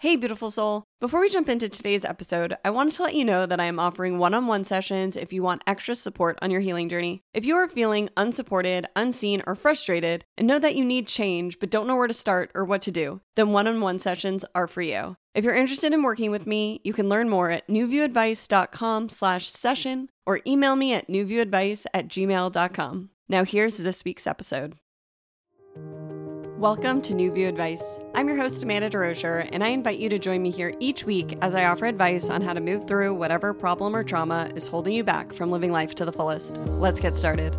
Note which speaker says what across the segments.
Speaker 1: Hey, beautiful soul. Before we jump into today's episode, I wanted to let you know that I am offering one on one sessions if you want extra support on your healing journey. If you are feeling unsupported, unseen, or frustrated, and know that you need change but don't know where to start or what to do, then one on one sessions are for you. If you're interested in working with me, you can learn more at newviewadvice.com slash session or email me at newviewadvice at gmail.com. Now here's this week's episode. Welcome to New View Advice. I'm your host, Amanda DeRocher, and I invite you to join me here each week as I offer advice on how to move through whatever problem or trauma is holding you back from living life to the fullest. Let's get started.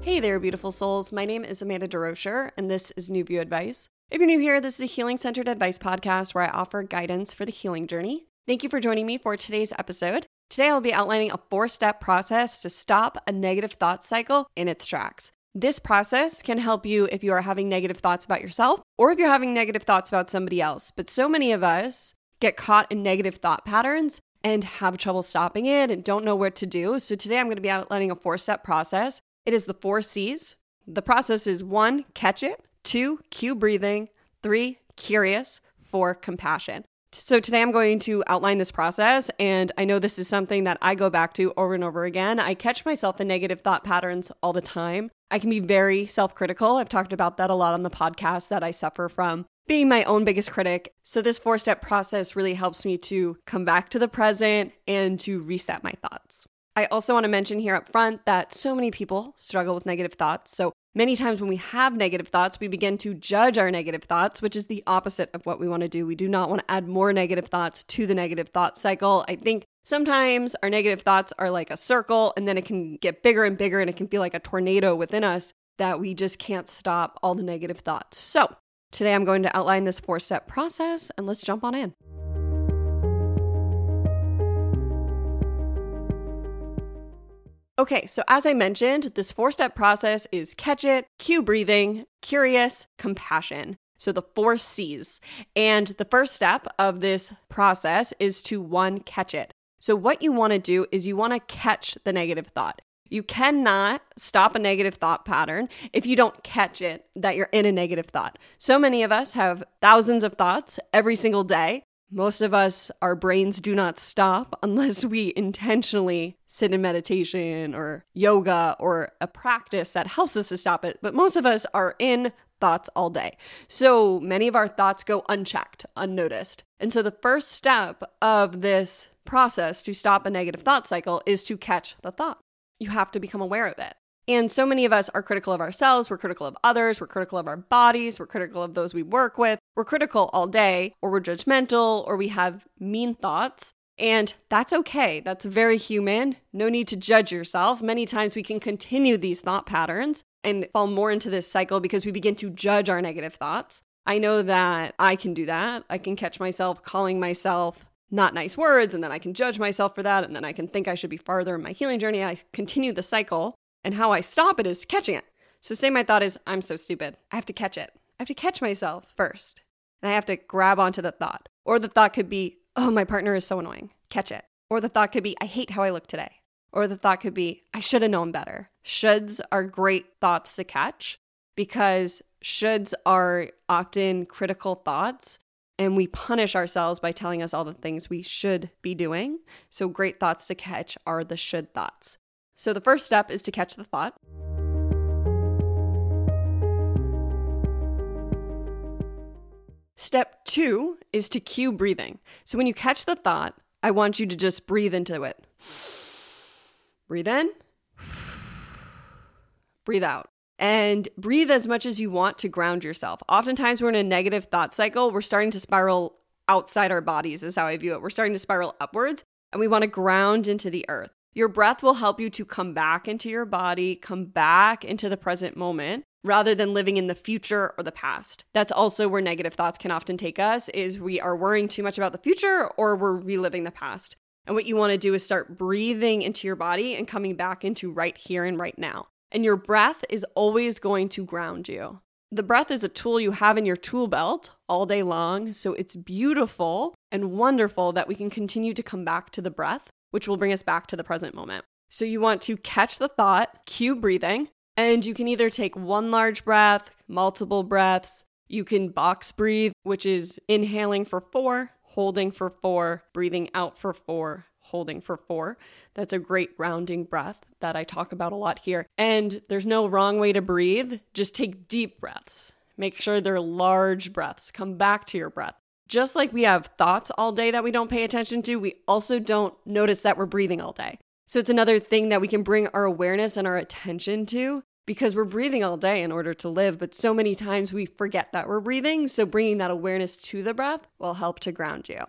Speaker 1: Hey there, beautiful souls. My name is Amanda DeRocher, and this is New View Advice. If you're new here, this is a healing centered advice podcast where I offer guidance for the healing journey. Thank you for joining me for today's episode. Today, I'll be outlining a four step process to stop a negative thought cycle in its tracks. This process can help you if you are having negative thoughts about yourself or if you're having negative thoughts about somebody else. But so many of us get caught in negative thought patterns and have trouble stopping it and don't know what to do. So today I'm going to be outlining a four step process. It is the four C's. The process is one, catch it, two, cue breathing, three, curious, four, compassion. So, today I'm going to outline this process, and I know this is something that I go back to over and over again. I catch myself in negative thought patterns all the time. I can be very self critical. I've talked about that a lot on the podcast that I suffer from being my own biggest critic. So, this four step process really helps me to come back to the present and to reset my thoughts. I also want to mention here up front that so many people struggle with negative thoughts. So, Many times when we have negative thoughts, we begin to judge our negative thoughts, which is the opposite of what we want to do. We do not want to add more negative thoughts to the negative thought cycle. I think sometimes our negative thoughts are like a circle and then it can get bigger and bigger and it can feel like a tornado within us that we just can't stop all the negative thoughts. So, today I'm going to outline this four step process and let's jump on in. Okay, so as I mentioned, this four step process is catch it, cue breathing, curious, compassion. So the four C's. And the first step of this process is to one, catch it. So what you want to do is you want to catch the negative thought. You cannot stop a negative thought pattern if you don't catch it that you're in a negative thought. So many of us have thousands of thoughts every single day, most of us, our brains do not stop unless we intentionally sit in meditation or yoga or a practice that helps us to stop it. But most of us are in thoughts all day. So many of our thoughts go unchecked, unnoticed. And so the first step of this process to stop a negative thought cycle is to catch the thought. You have to become aware of it. And so many of us are critical of ourselves, we're critical of others, we're critical of our bodies, we're critical of those we work with, we're critical all day, or we're judgmental, or we have mean thoughts. And that's okay. That's very human. No need to judge yourself. Many times we can continue these thought patterns and fall more into this cycle because we begin to judge our negative thoughts. I know that I can do that. I can catch myself calling myself not nice words, and then I can judge myself for that, and then I can think I should be farther in my healing journey. I continue the cycle. And how I stop it is catching it. So, say my thought is, I'm so stupid. I have to catch it. I have to catch myself first. And I have to grab onto the thought. Or the thought could be, oh, my partner is so annoying. Catch it. Or the thought could be, I hate how I look today. Or the thought could be, I should have known better. Shoulds are great thoughts to catch because shoulds are often critical thoughts and we punish ourselves by telling us all the things we should be doing. So, great thoughts to catch are the should thoughts. So the first step is to catch the thought. Step two is to cue breathing. So when you catch the thought, I want you to just breathe into it. Breathe in, breathe out. And breathe as much as you want to ground yourself. Oftentimes, we're in a negative thought cycle. We're starting to spiral outside our bodies, is how I view it. We're starting to spiral upwards, and we want to ground into the earth. Your breath will help you to come back into your body, come back into the present moment rather than living in the future or the past. That's also where negative thoughts can often take us is we are worrying too much about the future or we're reliving the past. And what you want to do is start breathing into your body and coming back into right here and right now. And your breath is always going to ground you. The breath is a tool you have in your tool belt all day long. So it's beautiful and wonderful that we can continue to come back to the breath which will bring us back to the present moment. So you want to catch the thought, cue breathing, and you can either take one large breath, multiple breaths. You can box breathe, which is inhaling for four, holding for four, breathing out for four, holding for four. That's a great grounding breath that I talk about a lot here. And there's no wrong way to breathe. Just take deep breaths. Make sure they're large breaths. Come back to your breath. Just like we have thoughts all day that we don't pay attention to, we also don't notice that we're breathing all day. So it's another thing that we can bring our awareness and our attention to because we're breathing all day in order to live, but so many times we forget that we're breathing. So bringing that awareness to the breath will help to ground you.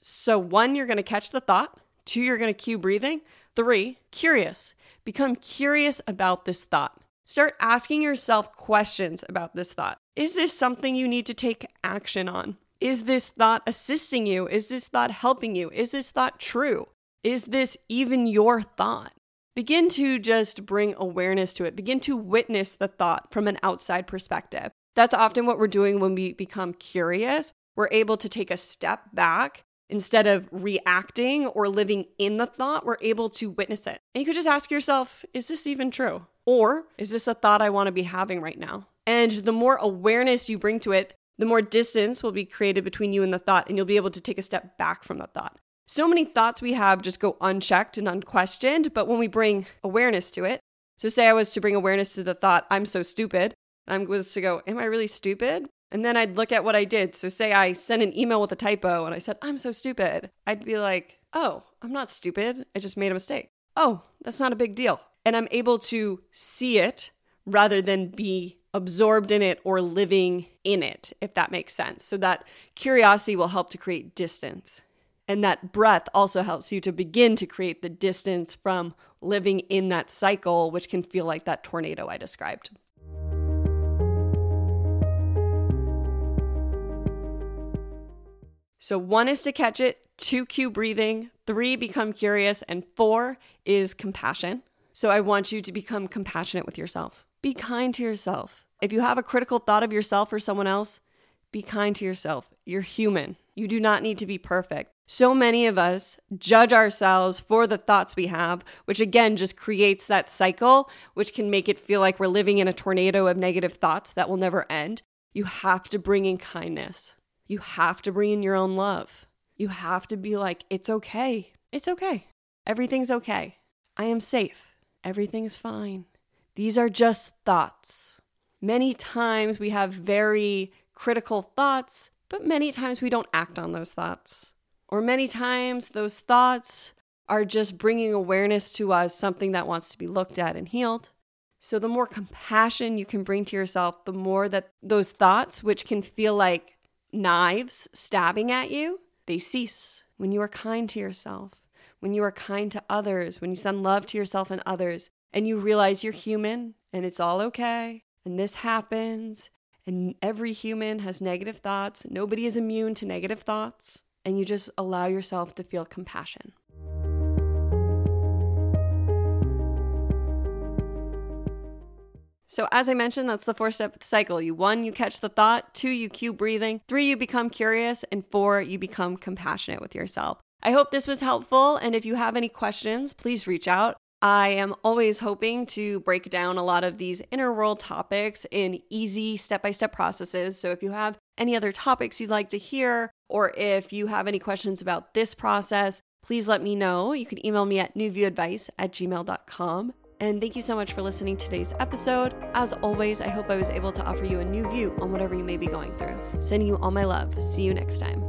Speaker 1: So, one, you're going to catch the thought. Two, you're going to cue breathing. Three, curious. Become curious about this thought. Start asking yourself questions about this thought. Is this something you need to take action on? Is this thought assisting you? Is this thought helping you? Is this thought true? Is this even your thought? Begin to just bring awareness to it. Begin to witness the thought from an outside perspective. That's often what we're doing when we become curious. We're able to take a step back instead of reacting or living in the thought, we're able to witness it. And you could just ask yourself, is this even true? Or is this a thought I want to be having right now? And the more awareness you bring to it, the more distance will be created between you and the thought, and you'll be able to take a step back from the thought. So many thoughts we have just go unchecked and unquestioned, but when we bring awareness to it, so say I was to bring awareness to the thought, I'm so stupid, I was to go, Am I really stupid? And then I'd look at what I did. So, say I sent an email with a typo and I said, I'm so stupid. I'd be like, oh, I'm not stupid. I just made a mistake. Oh, that's not a big deal. And I'm able to see it rather than be absorbed in it or living in it, if that makes sense. So, that curiosity will help to create distance. And that breath also helps you to begin to create the distance from living in that cycle, which can feel like that tornado I described. So, one is to catch it, two, cue breathing, three, become curious, and four is compassion. So, I want you to become compassionate with yourself. Be kind to yourself. If you have a critical thought of yourself or someone else, be kind to yourself. You're human. You do not need to be perfect. So many of us judge ourselves for the thoughts we have, which again just creates that cycle, which can make it feel like we're living in a tornado of negative thoughts that will never end. You have to bring in kindness. You have to bring in your own love. You have to be like, it's okay. It's okay. Everything's okay. I am safe. Everything's fine. These are just thoughts. Many times we have very critical thoughts, but many times we don't act on those thoughts. Or many times those thoughts are just bringing awareness to us, something that wants to be looked at and healed. So, the more compassion you can bring to yourself, the more that those thoughts, which can feel like knives stabbing at you, they cease when you are kind to yourself, when you are kind to others, when you send love to yourself and others, and you realize you're human and it's all okay, and this happens, and every human has negative thoughts. Nobody is immune to negative thoughts, and you just allow yourself to feel compassion. So, as I mentioned, that's the four step cycle. You one, you catch the thought, two, you cue breathing, three, you become curious, and four, you become compassionate with yourself. I hope this was helpful. And if you have any questions, please reach out. I am always hoping to break down a lot of these inner world topics in easy step by step processes. So if you have any other topics you'd like to hear, or if you have any questions about this process, please let me know. You can email me at newviewadvice at gmail.com. And thank you so much for listening to today's episode. As always, I hope I was able to offer you a new view on whatever you may be going through. Sending you all my love. See you next time.